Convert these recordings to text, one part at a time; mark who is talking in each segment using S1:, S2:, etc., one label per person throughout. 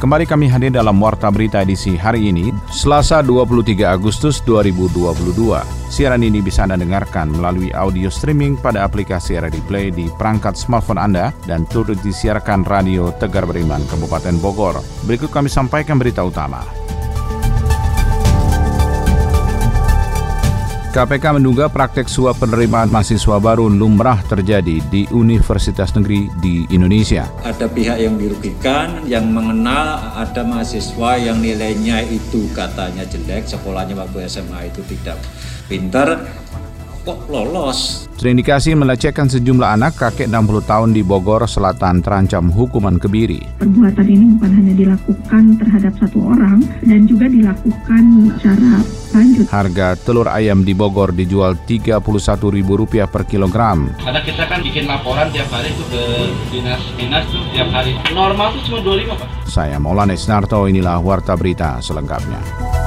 S1: Kembali kami hadir dalam Warta Berita edisi hari ini, Selasa 23 Agustus 2022. Siaran ini bisa Anda dengarkan melalui audio streaming pada aplikasi RRD Play di perangkat smartphone Anda dan turut disiarkan Radio Tegar Beriman Kabupaten Bogor. Berikut kami sampaikan berita utama. KPK menduga praktek suap penerimaan mahasiswa baru lumrah terjadi di universitas negeri di Indonesia.
S2: Ada pihak yang dirugikan, yang mengenal ada mahasiswa yang nilainya itu katanya jelek, sekolahnya waktu SMA itu tidak pintar, kok lolos.
S1: Terindikasi melecehkan sejumlah anak kakek 60 tahun di Bogor Selatan terancam hukuman kebiri.
S3: Perbuatan ini bukan hanya dilakukan terhadap satu orang dan juga dilakukan secara lanjut.
S1: Harga telur ayam di Bogor dijual Rp31.000 per kilogram.
S4: Karena kita kan bikin laporan tiap hari tuh ke dinas-dinas tuh tiap hari. Normal tuh cuma 25 Pak.
S1: Saya Maulana Isnarto, inilah Warta Berita selengkapnya.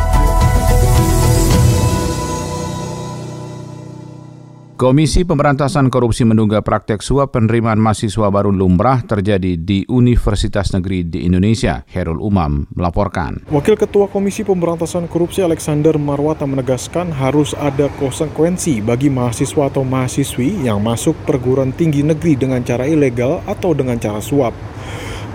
S1: Komisi Pemberantasan Korupsi menduga praktek suap penerimaan mahasiswa baru lumrah terjadi di Universitas Negeri di Indonesia. Herul Umam melaporkan.
S5: Wakil Ketua Komisi Pemberantasan Korupsi Alexander Marwata menegaskan harus ada konsekuensi bagi mahasiswa atau mahasiswi yang masuk perguruan tinggi negeri dengan cara ilegal atau dengan cara suap.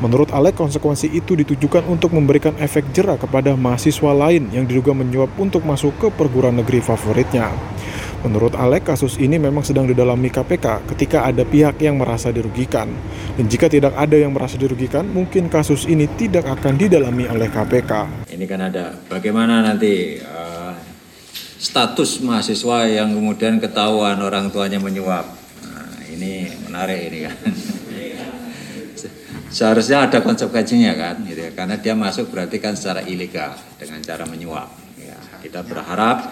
S5: Menurut Alek, konsekuensi itu ditujukan untuk memberikan efek jerah kepada mahasiswa lain yang diduga menyuap untuk masuk ke perguruan negeri favoritnya. Menurut Alek, kasus ini memang sedang didalami KPK ketika ada pihak yang merasa dirugikan. Dan jika tidak ada yang merasa dirugikan, mungkin kasus ini tidak akan didalami oleh KPK.
S2: Ini kan ada bagaimana nanti uh, status mahasiswa yang kemudian ketahuan orang tuanya menyuap. Nah, ini menarik ini kan. Seharusnya ada konsekuensinya kan, gitu ya. karena dia masuk berarti kan secara ilegal dengan cara menyuap. Ya, kita berharap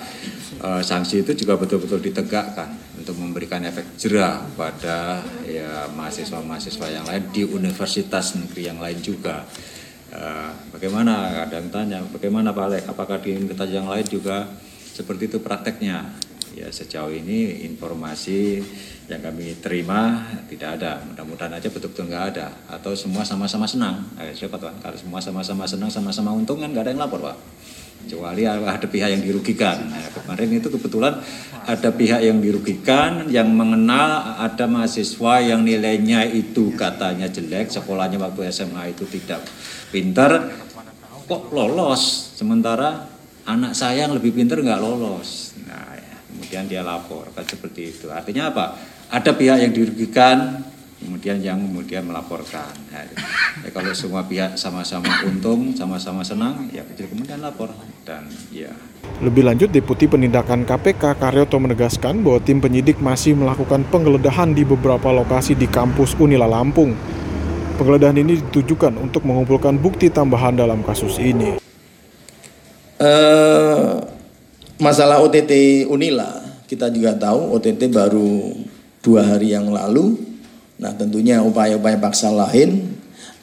S2: uh, sanksi itu juga betul-betul ditegakkan untuk memberikan efek jerah pada ya mahasiswa-mahasiswa yang lain di universitas negeri yang lain juga. Uh, bagaimana ada yang tanya, bagaimana Pak Alek, apakah di universitas yang lain juga seperti itu prakteknya? Ya sejauh ini informasi yang kami terima tidak ada. Mudah-mudahan aja betul-betul nggak ada. Atau semua sama-sama senang. Eh, siapa tuh? Kalau semua sama-sama senang, sama-sama untung kan nggak ada yang lapor Pak kecuali ada pihak yang dirugikan. Nah, kemarin itu kebetulan ada pihak yang dirugikan yang mengenal ada mahasiswa yang nilainya itu katanya jelek, sekolahnya waktu SMA itu tidak pintar, kok lolos, sementara anak saya yang lebih pintar nggak lolos. Nah, ya, kemudian dia lapor kan seperti itu. Artinya apa? Ada pihak yang dirugikan, kemudian yang kemudian melaporkan. Ya, ya, kalau semua pihak sama-sama untung, sama-sama senang, ya kecil kemudian lapor dan ya.
S5: Lebih lanjut, Deputi Penindakan KPK Karyoto menegaskan bahwa tim penyidik masih melakukan penggeledahan di beberapa lokasi di kampus Unila Lampung. Penggeledahan ini ditujukan untuk mengumpulkan bukti tambahan dalam kasus ini.
S6: Uh, masalah OTT Unila, kita juga tahu OTT baru dua hari yang lalu Nah tentunya upaya-upaya paksa lain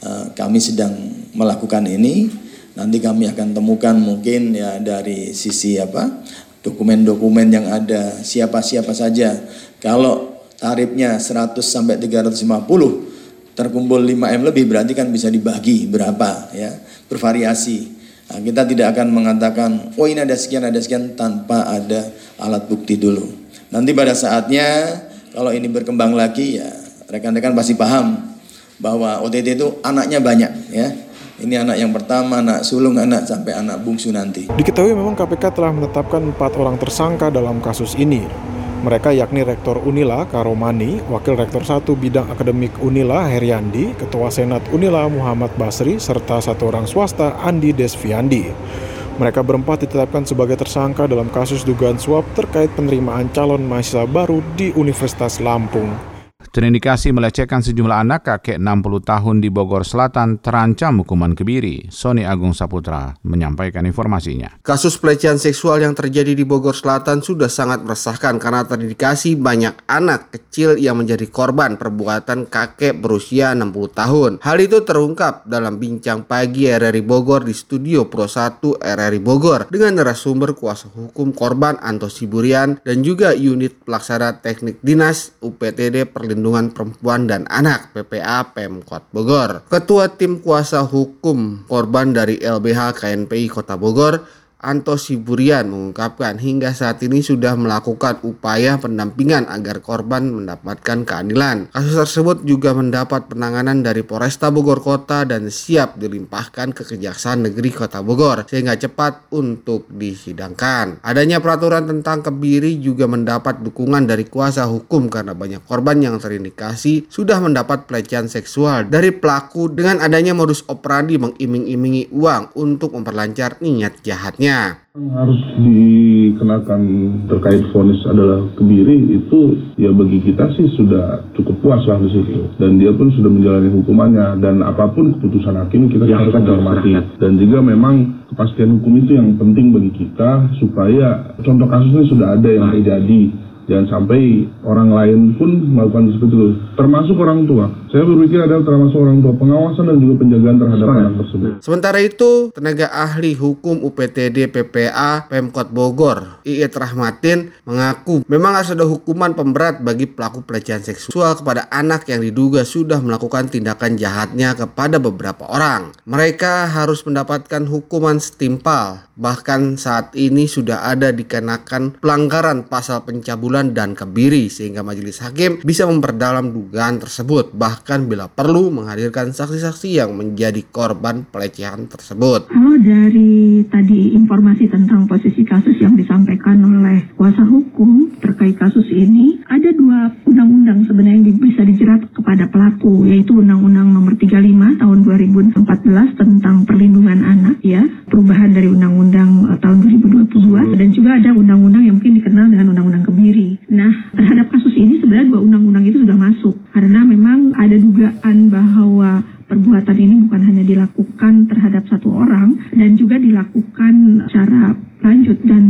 S6: uh, kami sedang melakukan ini. Nanti kami akan temukan mungkin ya dari sisi apa dokumen-dokumen yang ada siapa-siapa saja. Kalau tarifnya 100 sampai 350 terkumpul 5 M lebih berarti kan bisa dibagi berapa ya bervariasi. Nah, kita tidak akan mengatakan oh ini ada sekian ada sekian tanpa ada alat bukti dulu. Nanti pada saatnya kalau ini berkembang lagi ya rekan-rekan pasti paham bahwa OTT itu anaknya banyak ya. Ini anak yang pertama, anak sulung, anak sampai anak bungsu nanti.
S5: Diketahui memang KPK telah menetapkan empat orang tersangka dalam kasus ini. Mereka yakni Rektor Unila Karomani, Wakil Rektor 1 Bidang Akademik Unila Heriandi, Ketua Senat Unila Muhammad Basri, serta satu orang swasta Andi Desviandi. Mereka berempat ditetapkan sebagai tersangka dalam kasus dugaan suap terkait penerimaan calon mahasiswa baru di Universitas Lampung.
S1: Terindikasi melecehkan sejumlah anak kakek 60 tahun di Bogor Selatan terancam hukuman kebiri. Sony Agung Saputra menyampaikan informasinya.
S7: Kasus pelecehan seksual yang terjadi di Bogor Selatan sudah sangat meresahkan karena terindikasi banyak anak kecil yang menjadi korban perbuatan kakek berusia 60 tahun. Hal itu terungkap dalam bincang pagi RRI Bogor di studio Pro 1 RRI Bogor dengan narasumber kuasa hukum korban Anto Siburian dan juga unit pelaksana teknik dinas UPTD Perlindungan Perlindungan Perempuan dan Anak PPA Pemkot Bogor. Ketua Tim Kuasa Hukum Korban dari LBH KNPI Kota Bogor, Anto Siburian mengungkapkan hingga saat ini sudah melakukan upaya pendampingan agar korban mendapatkan keadilan. Kasus tersebut juga mendapat penanganan dari Polresta Bogor Kota dan siap dilimpahkan ke Kejaksaan Negeri Kota Bogor sehingga cepat untuk disidangkan. Adanya peraturan tentang kebiri juga mendapat dukungan dari kuasa hukum karena banyak korban yang terindikasi sudah mendapat pelecehan seksual dari pelaku dengan adanya modus operandi mengiming-imingi uang untuk memperlancar niat jahatnya
S8: harus dikenakan terkait vonis adalah kebiri itu ya bagi kita sih sudah cukup puas lah di situ. Dan dia pun sudah menjalani hukumannya dan apa pun keputusan hakim kita ya, harus menghormati. dan juga memang kepastian hukum itu yang penting bagi kita supaya contoh kasusnya sudah ada yang terjadi Jangan sampai orang lain pun melakukan seperti itu, termasuk orang tua. Saya berpikir adalah termasuk orang tua, pengawasan dan juga penjagaan terhadap Sorry. anak tersebut.
S7: Sementara itu, tenaga ahli hukum UPTD PPA Pemkot Bogor, Iit Rahmatin, mengaku memang harus ada hukuman pemberat bagi pelaku pelecehan seksual kepada anak yang diduga sudah melakukan tindakan jahatnya kepada beberapa orang. Mereka harus mendapatkan hukuman setimpal, bahkan saat ini sudah ada dikenakan pelanggaran pasal pencabulan bulan dan kebiri sehingga majelis hakim bisa memperdalam dugaan tersebut bahkan bila perlu menghadirkan saksi-saksi yang menjadi korban pelecehan tersebut.
S3: Kalau dari tadi informasi tentang posisi kasus yang disampaikan oleh kuasa hukum terkait kasus ini, ada dua undang-undang sebenarnya yang bisa dijerat kepada pelaku yaitu Undang-Undang Nomor 35 tahun 2014 tentang perlindungan anak ya, perubahan dari Undang-Undang uh, tahun 2022 dan juga ada undang-undang yang mungkin dikenal dengan Undang-Undang Kebiri Nah, terhadap kasus ini sebenarnya dua undang-undang itu sudah masuk karena memang ada dugaan bahwa perbuatan ini bukan hanya dilakukan terhadap satu orang dan juga dilakukan secara lanjut. Dan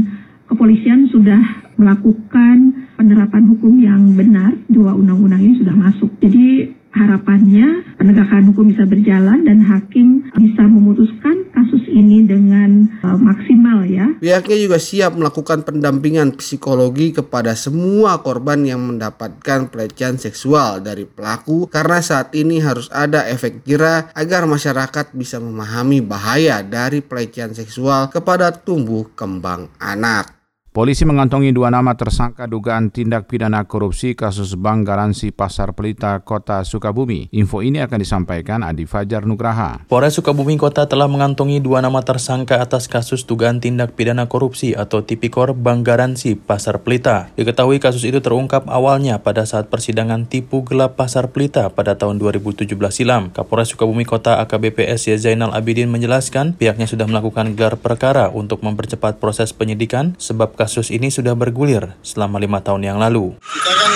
S3: kepolisian sudah melakukan penerapan hukum yang benar dua undang-undang ini sudah masuk. Jadi harapannya penegakan hukum bisa berjalan dan hakim bisa memutuskan kasus ini dengan uh, maksimal ya.
S7: Pihaknya juga siap melakukan pendampingan psikologi kepada semua korban yang mendapatkan pelecehan seksual dari pelaku karena saat ini harus ada efek jera agar masyarakat bisa memahami bahaya dari pelecehan seksual kepada tumbuh kembang anak.
S1: Polisi mengantongi dua nama tersangka dugaan tindak pidana korupsi kasus Bank Garansi Pasar Pelita Kota Sukabumi. Info ini akan disampaikan Adi Fajar Nugraha.
S9: Polres Sukabumi Kota telah mengantongi dua nama tersangka atas kasus dugaan tindak pidana korupsi atau tipikor Bank Garansi Pasar Pelita. Diketahui kasus itu terungkap awalnya pada saat persidangan tipu gelap Pasar Pelita pada tahun 2017 silam. Kapolres Sukabumi Kota AKBP SY Zainal Abidin menjelaskan pihaknya sudah melakukan gelar perkara untuk mempercepat proses penyidikan sebab kasus ini sudah bergulir selama lima tahun yang lalu.
S10: Kita kan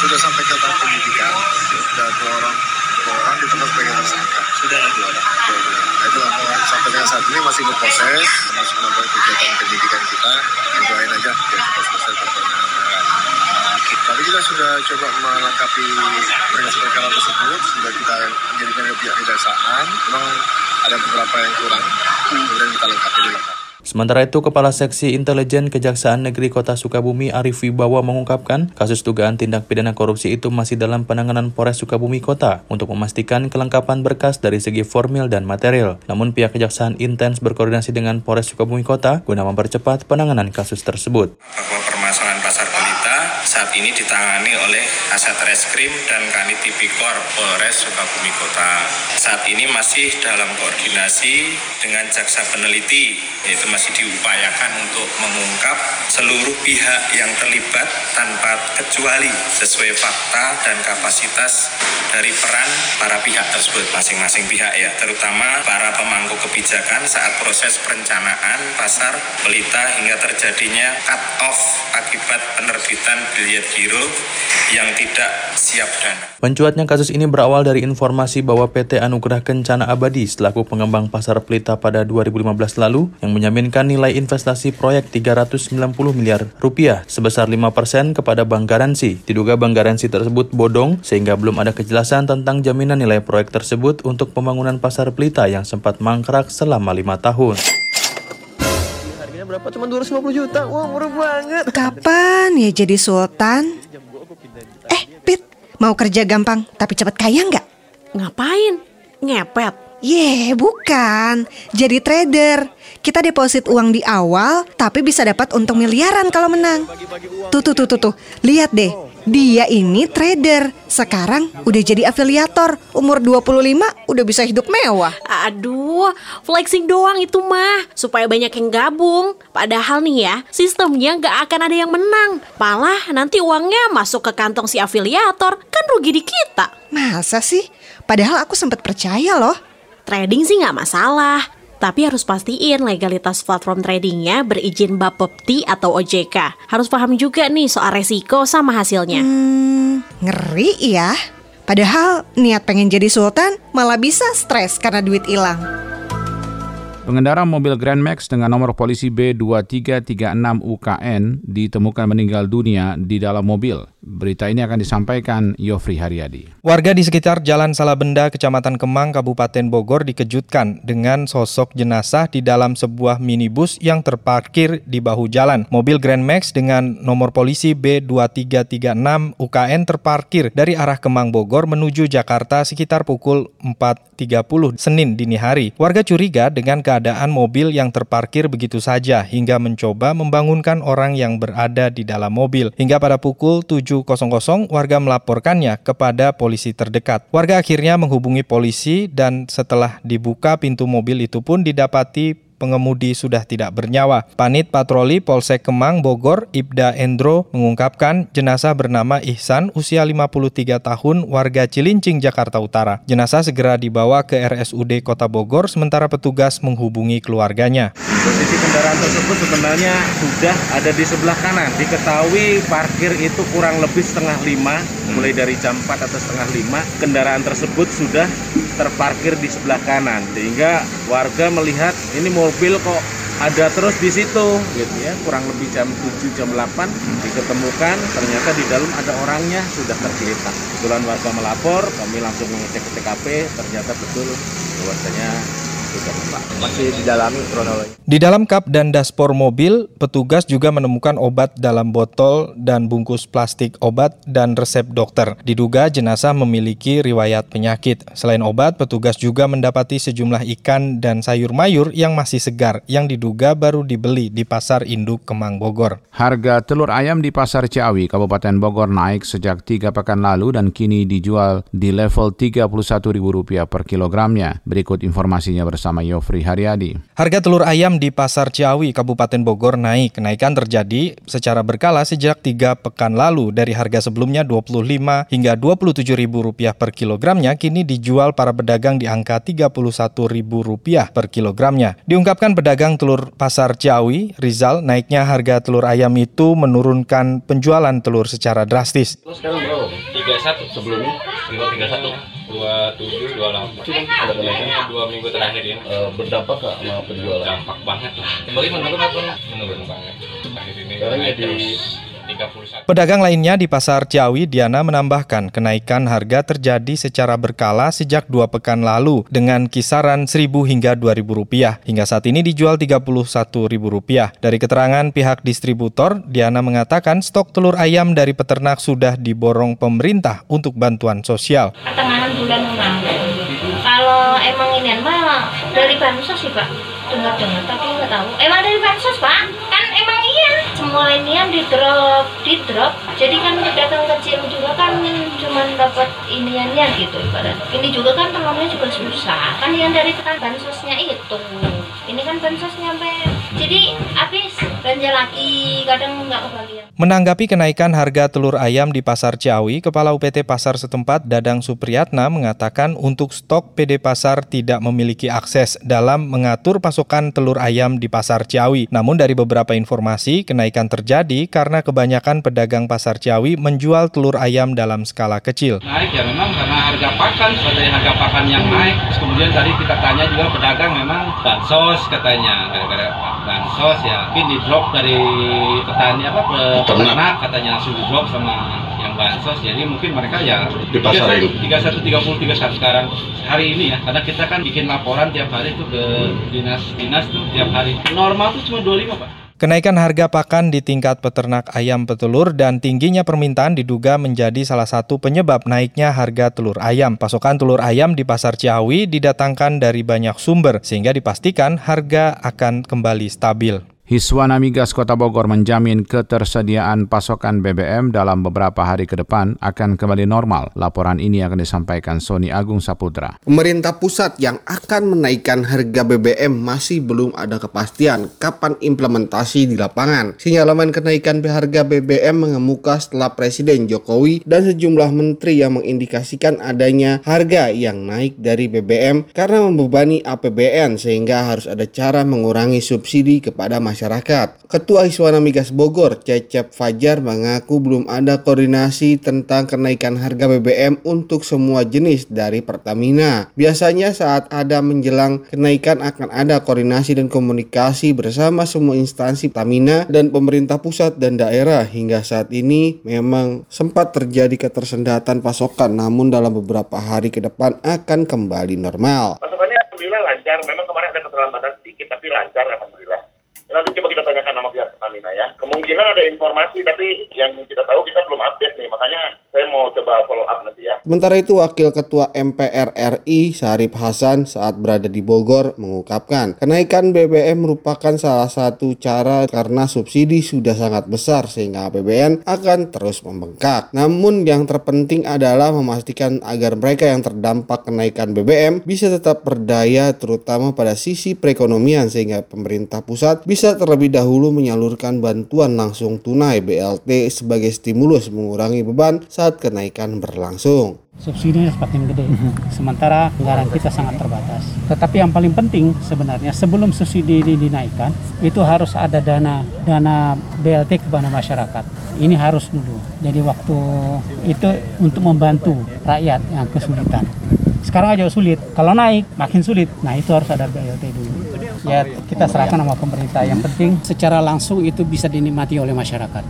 S10: sudah sampai ke tahap penyidikan, sudah dua orang, dua orang ditambah sebagai tersangka. Sudah ada dua orang. Nah, itu sampai dengan saat ini masih berproses, masih melakukan kegiatan penyidikan kita. Doain aja biar cepat selesai perkembangan. Tapi kita sudah coba melengkapi berkas perkara tersebut, sudah kita menjadikan ke pihak kejaksaan. Memang ada beberapa yang kurang, kemudian kita lengkapi dilengkapi.
S9: Sementara itu, Kepala Seksi Intelijen Kejaksaan Negeri Kota Sukabumi Arif Wibawa mengungkapkan kasus dugaan tindak pidana korupsi itu masih dalam penanganan Polres Sukabumi Kota untuk memastikan kelengkapan berkas dari segi formil dan material. Namun pihak kejaksaan intens berkoordinasi dengan Polres Sukabumi Kota guna mempercepat penanganan kasus tersebut.
S11: Permasalahan pasar pelita saat ini ditangani oleh Aset Reskrim dan Kanit Tipikor Polres Sukabumi Kota. Saat ini masih dalam koordinasi dengan jaksa peneliti, yaitu masih diupayakan untuk mengungkap seluruh pihak yang terlibat tanpa kecuali sesuai fakta dan kapasitas dari peran para pihak tersebut, masing-masing pihak ya, terutama para pemangku kebijakan saat proses perencanaan pasar pelita hingga terjadinya cut off akibat penerbitan biliet giro yang tidak siap dana.
S9: Mencuatnya kasus ini berawal dari informasi bahwa PT Anugerah Kencana Abadi selaku pengembang pasar pelita pada 2015 lalu yang menjaminkan nilai investasi proyek 390 miliar rupiah sebesar 5% kepada Bank Garansi. Diduga Bank Garansi tersebut bodong sehingga belum ada kejelasan tentang jaminan nilai proyek tersebut untuk pembangunan pasar pelita yang sempat mangkrak selama lima tahun
S12: berapa? Cuma 250 juta. Wah, murah banget.
S13: Kapan ya jadi sultan? Mau kerja gampang tapi cepat kaya nggak?
S14: Ngapain? Ngepet?
S13: Ye, yeah, bukan. Jadi trader. Kita deposit uang di awal, tapi bisa dapat untung miliaran kalau menang. Tuh, tuh, tuh, tuh, tuh. Lihat deh. Dia ini trader. Sekarang udah jadi afiliator. Umur 25 udah bisa hidup mewah.
S14: Aduh, flexing doang itu mah. Supaya banyak yang gabung. Padahal nih ya, sistemnya nggak akan ada yang menang. Malah nanti uangnya masuk ke kantong si afiliator. Kan rugi di kita.
S13: Masa sih? Padahal aku sempat percaya loh.
S14: Trading sih nggak masalah. Tapi harus pastiin legalitas platform tradingnya berizin Bapepti atau OJK. Harus paham juga nih soal resiko sama hasilnya.
S13: Hmm, ngeri ya. Padahal niat pengen jadi sultan malah bisa stres karena duit hilang.
S1: Pengendara mobil Grand Max dengan nomor polisi B2336 UKN ditemukan meninggal dunia di dalam mobil. Berita ini akan disampaikan Yofri Haryadi.
S15: Warga di sekitar Jalan Salabenda, Kecamatan Kemang, Kabupaten Bogor dikejutkan dengan sosok jenazah di dalam sebuah minibus yang terparkir di bahu jalan. Mobil Grand Max dengan nomor polisi B2336 UKN terparkir dari arah Kemang Bogor menuju Jakarta sekitar pukul 4.30 Senin dini hari. Warga curiga dengan keadaan mobil yang terparkir begitu saja hingga mencoba membangunkan orang yang berada di dalam mobil. Hingga pada pukul 7 7.00 warga melaporkannya kepada polisi terdekat. Warga akhirnya menghubungi polisi dan setelah dibuka pintu mobil itu pun didapati pengemudi sudah tidak bernyawa. Panit Patroli Polsek Kemang Bogor, Ibda Endro mengungkapkan jenazah bernama Ihsan usia 53 tahun warga Cilincing Jakarta Utara. Jenazah segera dibawa ke RSUD Kota Bogor sementara petugas menghubungi keluarganya.
S16: Posisi kendaraan tersebut sebenarnya sudah ada di sebelah kanan. Diketahui parkir itu kurang lebih setengah lima, mulai dari jam 4 atau setengah lima, kendaraan tersebut sudah terparkir di sebelah kanan. Sehingga warga melihat ini mobil kok ada terus di situ gitu ya. Kurang lebih jam 7 jam 8 diketemukan. Ternyata di dalam ada orangnya sudah tergeletak. Kebetulan warga melapor kami langsung mengecek ke TKP ternyata betul bahwasanya masih didalami kronologi.
S15: Di dalam kap dan daspor mobil, petugas juga menemukan obat dalam botol dan bungkus plastik obat dan resep dokter. Diduga jenazah memiliki riwayat penyakit. Selain obat, petugas juga mendapati sejumlah ikan dan sayur mayur yang masih segar yang diduga baru dibeli di pasar induk Kemang Bogor.
S1: Harga telur ayam di pasar Ciawi, Kabupaten Bogor naik sejak tiga pekan lalu dan kini dijual di level Rp31.000 per kilogramnya. Berikut informasinya bersama bersama Yofri Haryadi.
S15: Harga telur ayam di Pasar Ciawi, Kabupaten Bogor naik. Kenaikan terjadi secara berkala sejak tiga pekan lalu dari harga sebelumnya 25 hingga 27 ribu rupiah per kilogramnya kini dijual para pedagang di angka 31 ribu rupiah per kilogramnya. Diungkapkan pedagang telur Pasar Ciawi, Rizal, naiknya harga telur ayam itu menurunkan penjualan telur secara drastis.
S4: Sekarang bro, 31 sebelumnya, 31 dua tujuh dua delapan ada kenaikan dua minggu terakhir ini uh, berdampak gak sama penjualan? Dampak banget lah. Bagaimana? Menurut menurun banget. Akhir ini sekarang
S15: di Pedagang lainnya di Pasar Ciawi, Diana menambahkan kenaikan harga terjadi secara berkala sejak dua pekan lalu dengan kisaran seribu hingga dua ribu rupiah. Hingga saat ini dijual tiga puluh satu ribu rupiah. Dari keterangan pihak distributor, Diana mengatakan stok telur ayam dari peternak sudah diborong pemerintah untuk bantuan sosial.
S17: Pertengahan bulan Kalau emang ini mah dari bansos sih Pak, dengar-dengar tapi nggak tahu. Emang dari bansos Pak? Kan emang yang di drop di drop. Jadi kan pedagang kecil juga kan cuma dapat iniannya gitu ibarat. Ini juga kan telurnya juga susah. Kan yang dari bansosnya itu ini kan bansos nyampe. Jadi habis. Belanja lagi. Kadang nggak kebagian.
S15: Menanggapi kenaikan harga telur ayam di Pasar Ciawi, Kepala UPT Pasar setempat Dadang Supriyatna mengatakan untuk stok PD Pasar tidak memiliki akses dalam mengatur pasokan telur ayam di Pasar Ciawi. Namun dari beberapa informasi, kenaikan terjadi karena kebanyakan pedagang Pasar Ciawi menjual telur ayam dalam skala kecil.
S18: naik ya memang karena harga pakan sebagai harga pakan yang naik. Terus kemudian tadi kita tanya juga pedagang memang bansos katanya. Gara-gara bansos ya mungkin di drop dari petani apa pe- peternak katanya langsung di drop sama yang bansos. Jadi mungkin mereka ya
S19: Dipasarin.
S18: tiga satu tiga puluh tiga sekarang hari ini ya. Karena kita kan bikin laporan tiap hari tuh ke dinas dinas tuh tiap hari. Normal tuh cuma 25 pak
S15: Kenaikan harga pakan di tingkat peternak ayam petelur dan tingginya permintaan diduga menjadi salah satu penyebab naiknya harga telur ayam. Pasokan telur ayam di Pasar Ciawi didatangkan dari banyak sumber sehingga dipastikan harga akan kembali stabil.
S1: Hiswana Migas Kota Bogor menjamin ketersediaan pasokan BBM dalam beberapa hari ke depan akan kembali normal. Laporan ini akan disampaikan Sony Agung Saputra.
S7: Pemerintah pusat yang akan menaikkan harga BBM masih belum ada kepastian kapan implementasi di lapangan. Sinyalemen kenaikan harga BBM mengemuka setelah Presiden Jokowi dan sejumlah menteri yang mengindikasikan adanya harga yang naik dari BBM karena membebani APBN sehingga harus ada cara mengurangi subsidi kepada masyarakat. Ketua Hiswana Migas Bogor, Cecep Fajar mengaku belum ada koordinasi tentang kenaikan harga BBM untuk semua jenis dari Pertamina. Biasanya saat ada menjelang kenaikan akan ada koordinasi dan komunikasi bersama semua instansi Pertamina dan pemerintah pusat dan daerah. Hingga saat ini memang sempat terjadi ketersendatan pasokan namun dalam beberapa hari ke depan akan kembali normal.
S20: Pasokannya alhamdulillah lancar. Memang kemarin ada keterlambatan sedikit, tapi lancar alhamdulillah. Nanti coba kita tanyakan sama pihak Pertamina ya. Kemungkinan ada informasi, tapi yang kita tahu kita belum update nih. Makanya saya mau coba follow up nanti ya.
S7: Sementara itu Wakil Ketua MPR RI Syarif Hasan saat berada di Bogor mengungkapkan kenaikan BBM merupakan salah satu cara karena subsidi sudah sangat besar sehingga APBN akan terus membengkak. Namun yang terpenting adalah memastikan agar mereka yang terdampak kenaikan BBM bisa tetap berdaya terutama pada sisi perekonomian sehingga pemerintah pusat bisa terlebih dahulu menyalurkan bantuan langsung tunai BLT sebagai stimulus mengurangi beban saat kenaikan berlangsung.
S21: subsidinya semakin gede. Sementara anggaran kita sangat terbatas. Tetapi yang paling penting sebenarnya sebelum subsidi ini dinaikkan itu harus ada dana dana BLT kepada masyarakat. Ini harus dulu. Jadi waktu itu untuk membantu rakyat yang kesulitan. Sekarang aja sulit. Kalau naik makin sulit. Nah itu harus ada BLT dulu. Ya kita serahkan sama pemerintah. Yang penting secara langsung itu bisa dinikmati oleh masyarakat.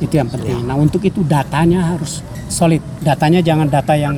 S21: Itu yang penting. Nah untuk itu datanya harus solid. Datanya jangan data yang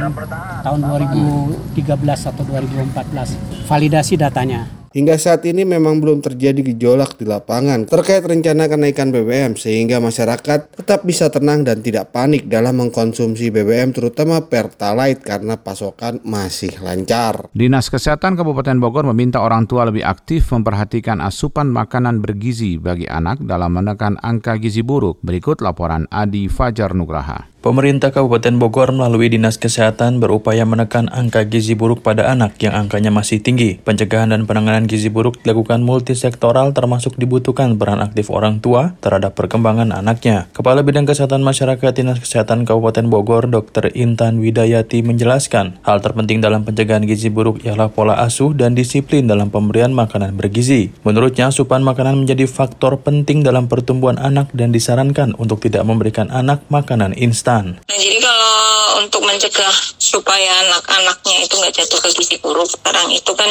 S21: tahun 2013 atau 2014. Validasi datanya.
S7: Hingga saat ini memang belum terjadi gejolak di lapangan terkait rencana kenaikan BBM sehingga masyarakat tetap bisa tenang dan tidak panik dalam mengkonsumsi BBM terutama Pertalite karena pasokan masih lancar.
S1: Dinas Kesehatan Kabupaten Bogor meminta orang tua lebih aktif memperhatikan asupan makanan bergizi bagi anak dalam menekan angka gizi buruk. Berikut laporan Adi Fajar Nugraha.
S9: Pemerintah Kabupaten Bogor melalui Dinas Kesehatan berupaya menekan angka gizi buruk pada anak yang angkanya masih tinggi. Pencegahan dan penanganan gizi buruk dilakukan multisektoral termasuk dibutuhkan peran aktif orang tua terhadap perkembangan anaknya. Kepala Bidang Kesehatan Masyarakat Dinas Kesehatan Kabupaten Bogor, Dr. Intan Widayati menjelaskan, hal terpenting dalam pencegahan gizi buruk ialah pola asuh dan disiplin dalam pemberian makanan bergizi. Menurutnya, asupan makanan menjadi faktor penting dalam pertumbuhan anak dan disarankan untuk tidak memberikan anak makanan instan.
S22: Nah, jadi kalau untuk mencegah supaya anak-anaknya itu nggak jatuh ke gizi buruk, sekarang itu kan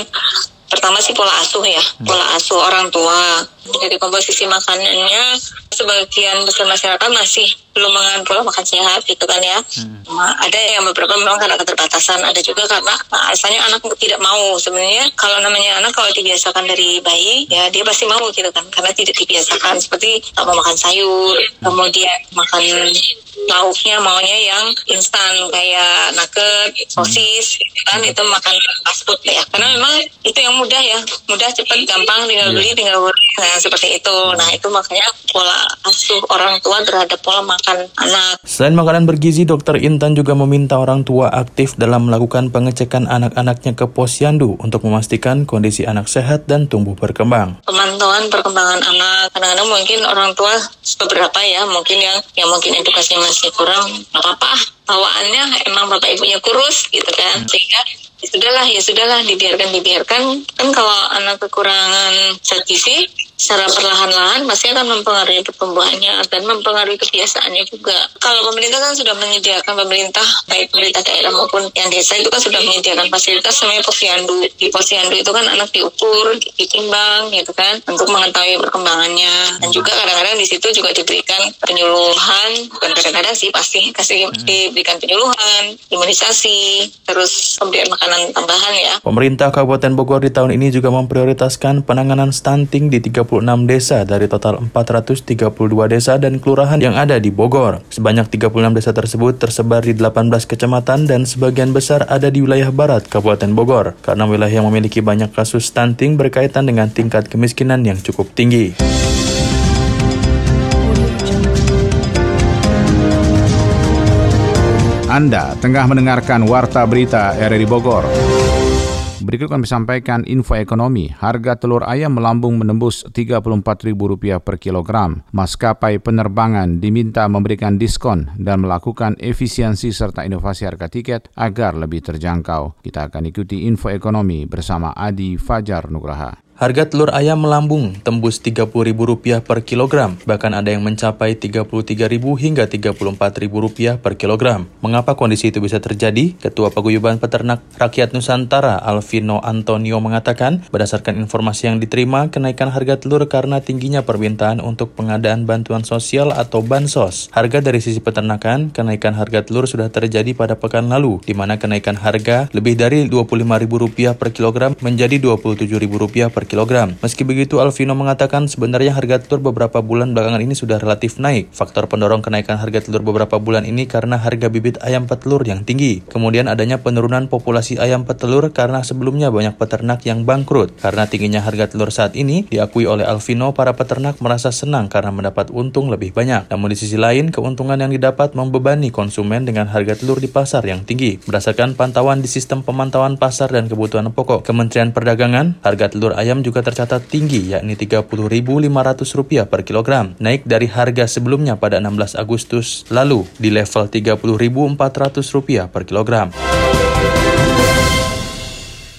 S22: pertama sih pola asuh ya, pola asuh orang tua. Jadi komposisi makanannya sebagian besar masyarakat masih belum menganut pola makan sehat gitu kan ya. Nah, ada yang beberapa memang karena keterbatasan, ada juga karena nah, asalnya anak tidak mau. Sebenarnya kalau namanya anak kalau dibiasakan dari bayi ya dia pasti mau gitu kan, karena tidak dibiasakan seperti tak mau makan sayur, kemudian makan lauknya maunya yang instan kayak nugget, sosis gitu kan. Itu makan fast food ya. Karena memang itu yang mudah ya. Mudah cepat gampang tinggal beli tinggal beli nah seperti itu. Nah itu makanya pola asuh orang tua terhadap pola makan makan anak.
S9: Selain makanan bergizi, Dokter Intan juga meminta orang tua aktif dalam melakukan pengecekan anak-anaknya ke posyandu untuk memastikan kondisi anak sehat dan tumbuh berkembang.
S22: Pemantauan perkembangan anak, kadang-kadang mungkin orang tua beberapa ya, mungkin yang yang mungkin edukasinya masih kurang, apa-apa, bawaannya emang bapak ibunya kurus gitu kan, sehingga ya sudahlah ya sudahlah dibiarkan dibiarkan. Kan kalau anak kekurangan zat gizi secara perlahan-lahan pasti akan mempengaruhi pertumbuhannya dan mempengaruhi kebiasaannya juga. Kalau pemerintah kan sudah menyediakan pemerintah baik pemerintah daerah maupun yang desa itu kan sudah menyediakan fasilitas. Namanya posyandu. Di posyandu itu kan anak diukur, ditimbang gitu kan untuk mengetahui perkembangannya. Dan juga kadang-kadang di situ juga diberikan penyuluhan. Bukan kadang-kadang sih pasti kasih diberikan penyuluhan, imunisasi, terus pemberian makanan tambahan ya.
S9: Pemerintah Kabupaten Bogor di tahun ini juga memprioritaskan penanganan stunting di 36 desa dari total 432 desa dan kelurahan yang ada di Bogor. Sebanyak 36 desa tersebut tersebar di 18 kecamatan dan sebagian besar ada di wilayah barat Kabupaten Bogor karena wilayah yang memiliki banyak kasus stunting berkaitan dengan tingkat kemiskinan yang cukup tinggi.
S1: Anda tengah mendengarkan Warta Berita RRI Bogor. Berikut kami sampaikan info ekonomi. Harga telur ayam melambung menembus Rp34.000 per kilogram. Maskapai penerbangan diminta memberikan diskon dan melakukan efisiensi serta inovasi harga tiket agar lebih terjangkau. Kita akan ikuti info ekonomi bersama Adi Fajar Nugraha.
S9: Harga telur ayam melambung, tembus Rp30.000 per kilogram, bahkan ada yang mencapai Rp33.000 hingga Rp34.000 per kilogram. Mengapa kondisi itu bisa terjadi? Ketua Paguyuban Peternak Rakyat Nusantara Alvino Antonio mengatakan, berdasarkan informasi yang diterima, kenaikan harga telur karena tingginya permintaan untuk pengadaan bantuan sosial atau bansos. Harga dari sisi peternakan, kenaikan harga telur sudah terjadi pada pekan lalu, di mana kenaikan harga lebih dari Rp25.000 per kilogram menjadi Rp27.000 per kilogram. Meski begitu, Alvino mengatakan sebenarnya harga telur beberapa bulan belakangan ini sudah relatif naik. Faktor pendorong kenaikan harga telur beberapa bulan ini karena harga bibit ayam petelur yang tinggi. Kemudian adanya penurunan populasi ayam petelur karena sebelumnya banyak peternak yang bangkrut. Karena tingginya harga telur saat ini, diakui oleh Alvino, para peternak merasa senang karena mendapat untung lebih banyak. Namun di sisi lain, keuntungan yang didapat membebani konsumen dengan harga telur di pasar yang tinggi. Berdasarkan pantauan di sistem pemantauan pasar dan kebutuhan pokok Kementerian Perdagangan, harga telur ayam juga tercatat tinggi yakni Rp30.500 per kilogram, naik dari harga sebelumnya pada 16 Agustus lalu di level Rp30.400 per kilogram.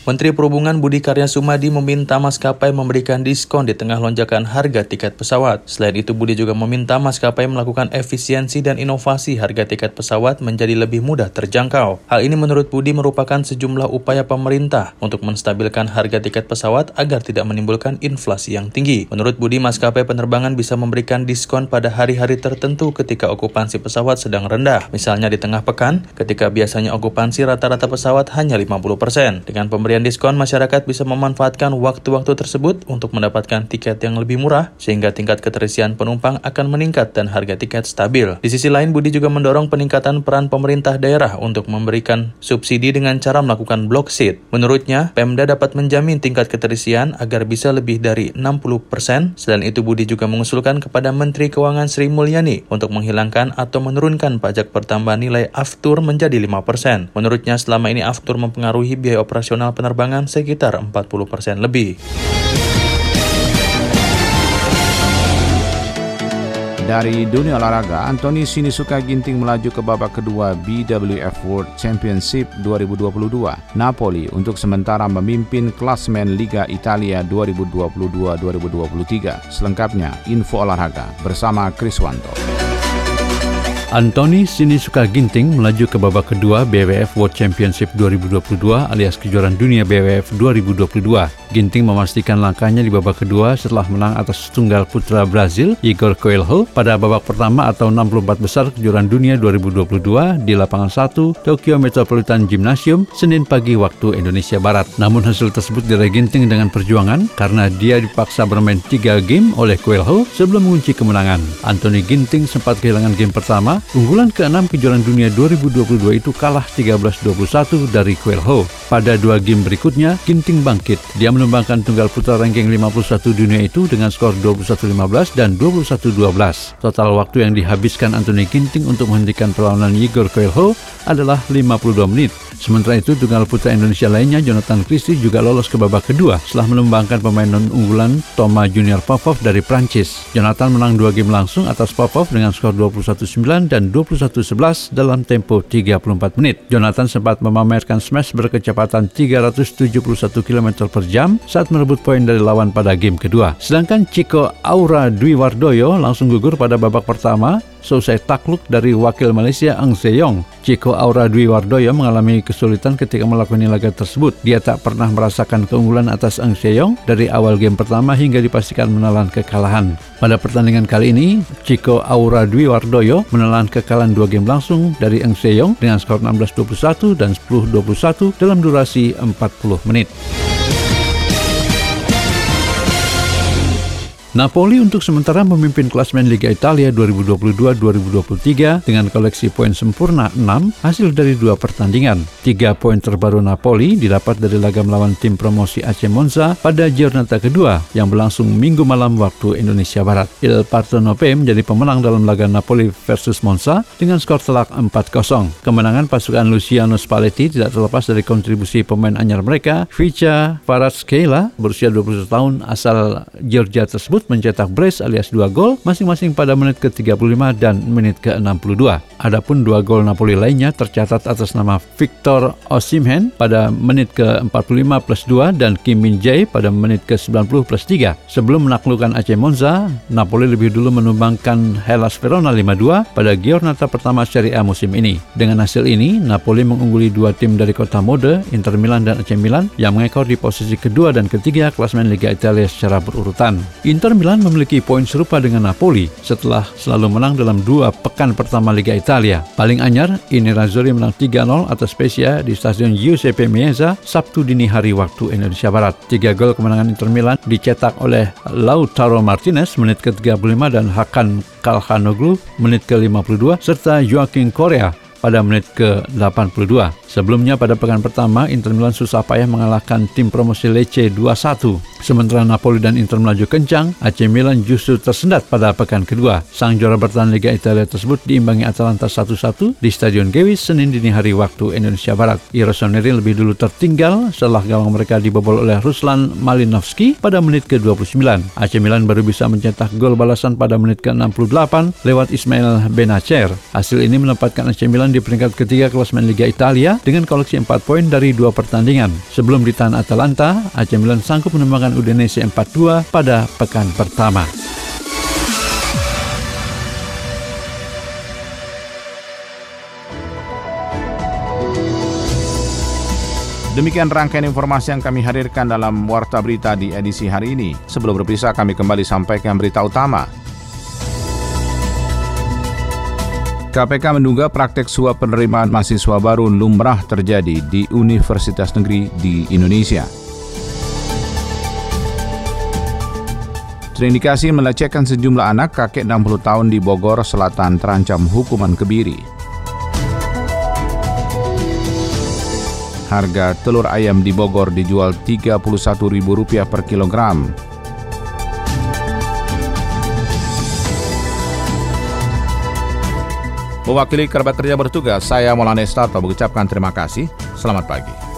S9: Menteri Perhubungan Budi Karya Sumadi meminta maskapai memberikan diskon di tengah lonjakan harga tiket pesawat. Selain itu, Budi juga meminta maskapai melakukan efisiensi dan inovasi harga tiket pesawat menjadi lebih mudah terjangkau. Hal ini menurut Budi merupakan sejumlah upaya pemerintah untuk menstabilkan harga tiket pesawat agar tidak menimbulkan inflasi yang tinggi. Menurut Budi, maskapai penerbangan bisa memberikan diskon pada hari-hari tertentu ketika okupansi pesawat sedang rendah. Misalnya di tengah pekan, ketika biasanya okupansi rata-rata pesawat hanya 50%. Dengan pemberian Pemberian diskon, masyarakat bisa memanfaatkan waktu-waktu tersebut untuk mendapatkan tiket yang lebih murah, sehingga tingkat keterisian penumpang akan meningkat dan harga tiket stabil. Di sisi lain, Budi juga mendorong peningkatan peran pemerintah daerah untuk memberikan subsidi dengan cara melakukan block seat. Menurutnya, Pemda dapat menjamin tingkat keterisian agar bisa lebih dari 60%. Selain itu, Budi juga mengusulkan kepada Menteri Keuangan Sri Mulyani untuk menghilangkan atau menurunkan pajak pertambahan nilai aftur menjadi 5%. Menurutnya, selama ini aftur mempengaruhi biaya operasional penerbangan sekitar 40% lebih.
S1: Dari dunia olahraga, Anthony Sinisuka Ginting melaju ke babak kedua BWF World Championship 2022. Napoli untuk sementara memimpin klasmen Liga Italia 2022-2023. Selengkapnya, info olahraga bersama Kriswanto.
S23: Anthony Sinisuka Ginting melaju ke babak kedua BWF World Championship 2022 alias kejuaraan dunia BWF 2022. Ginting memastikan langkahnya di babak kedua setelah menang atas tunggal putra Brazil Igor Coelho pada babak pertama atau 64 besar kejuaraan dunia 2022 di lapangan 1 Tokyo Metropolitan Gymnasium Senin pagi waktu Indonesia Barat. Namun hasil tersebut diraih Ginting dengan perjuangan karena dia dipaksa bermain 3 game oleh Coelho sebelum mengunci kemenangan. Anthony Ginting sempat kehilangan game pertama unggulan ke-6 kejuaraan dunia 2022 itu kalah 13-21 dari Quail Ho. Pada dua game berikutnya, Ginting bangkit. Dia menumbangkan tunggal putra ranking 51 dunia itu dengan skor 21-15 dan 21-12. Total waktu yang dihabiskan Anthony Ginting untuk menghentikan perlawanan Igor Quail Ho adalah 52 menit. Sementara itu, tunggal putra Indonesia lainnya, Jonathan Christie juga lolos ke babak kedua setelah menumbangkan pemain non-unggulan Thomas Junior Popov dari Prancis. Jonathan menang dua game langsung atas Popov dengan skor 21-9 dan 21-11 dalam tempo 34 menit. Jonathan sempat memamerkan smash berkecepatan 371 km per jam saat merebut poin dari lawan pada game kedua. Sedangkan Chico Aura Dwi Wardoyo langsung gugur pada babak pertama selesai takluk dari wakil Malaysia Ang Seyong. Chico Aura Dwi Wardoyo mengalami kesulitan ketika melakukan laga tersebut. Dia tak pernah merasakan keunggulan atas Ang Seyong dari awal game pertama hingga dipastikan menelan kekalahan. Pada pertandingan kali ini, Chico Aura Dwi Wardoyo menelan kekalahan dua game langsung dari Ang Seyong dengan skor 16-21 dan 10-21 dalam durasi 40 menit. Napoli untuk sementara memimpin klasmen Liga Italia 2022-2023 dengan koleksi poin sempurna 6 hasil dari dua pertandingan. Tiga poin terbaru Napoli didapat dari laga melawan tim promosi AC Monza pada giornata kedua yang berlangsung minggu malam waktu Indonesia Barat. Il Parthenope menjadi pemenang dalam laga Napoli versus Monza dengan skor telak 4-0. Kemenangan pasukan Luciano Spalletti tidak terlepas dari kontribusi pemain anyar mereka, Vica Kvaratskhelia berusia 21 tahun asal Georgia tersebut mencetak brace alias dua gol masing-masing pada menit ke-35 dan menit ke-62. Adapun dua gol Napoli lainnya tercatat atas nama Victor Osimhen pada menit ke-45 plus 2 dan Kim Min Jae pada menit ke-90 plus 3. Sebelum menaklukkan AC Monza, Napoli lebih dulu menumbangkan Hellas Verona 5-2 pada giornata pertama Serie A musim ini. Dengan hasil ini, Napoli mengungguli dua tim dari kota mode, Inter Milan dan AC Milan, yang mengekor di posisi kedua dan ketiga klasmen Liga Italia secara berurutan. Inter Inter Milan memiliki poin serupa dengan Napoli setelah selalu menang dalam dua pekan pertama Liga Italia. Paling anyar, ini Nerazzurri menang 3-0 atas Spezia di Stadion Giuseppe Meazza Sabtu dini hari waktu Indonesia Barat. Tiga gol kemenangan Inter Milan dicetak oleh Lautaro Martinez menit ke-35 dan Hakan Kalhanoglu menit ke-52 serta Joaquin Korea pada menit ke-82. Sebelumnya pada pekan pertama, Inter Milan susah payah mengalahkan tim promosi Lecce 2-1. Sementara Napoli dan Inter melaju kencang, AC Milan justru tersendat pada pekan kedua. Sang juara bertahan Liga Italia tersebut diimbangi Atalanta 1-1 di Stadion Gewis Senin dini hari waktu Indonesia Barat. I Rossoneri lebih dulu tertinggal setelah gawang mereka dibobol oleh Ruslan Malinovski pada menit ke-29. AC Milan baru bisa mencetak gol balasan pada menit ke-68 lewat Ismail Benacer. Hasil ini menempatkan AC Milan di peringkat ketiga klasmen Liga Italia dengan koleksi 4 poin dari dua pertandingan. Sebelum ditahan Atalanta, AC Milan sanggup menemukan Udinese 4-2 pada pekan pertama.
S1: Demikian rangkaian informasi yang kami hadirkan dalam Warta Berita di edisi hari ini. Sebelum berpisah, kami kembali sampaikan berita utama. KPK menduga praktek suap penerimaan mahasiswa baru lumrah terjadi di universitas negeri di Indonesia. Terindikasi melecehkan sejumlah anak kakek 60 tahun di Bogor Selatan terancam hukuman kebiri. Harga telur ayam di Bogor dijual Rp31.000 per kilogram. Mewakili kerabat kerja bertugas, saya Maulana Estarto mengucapkan terima kasih. Selamat pagi.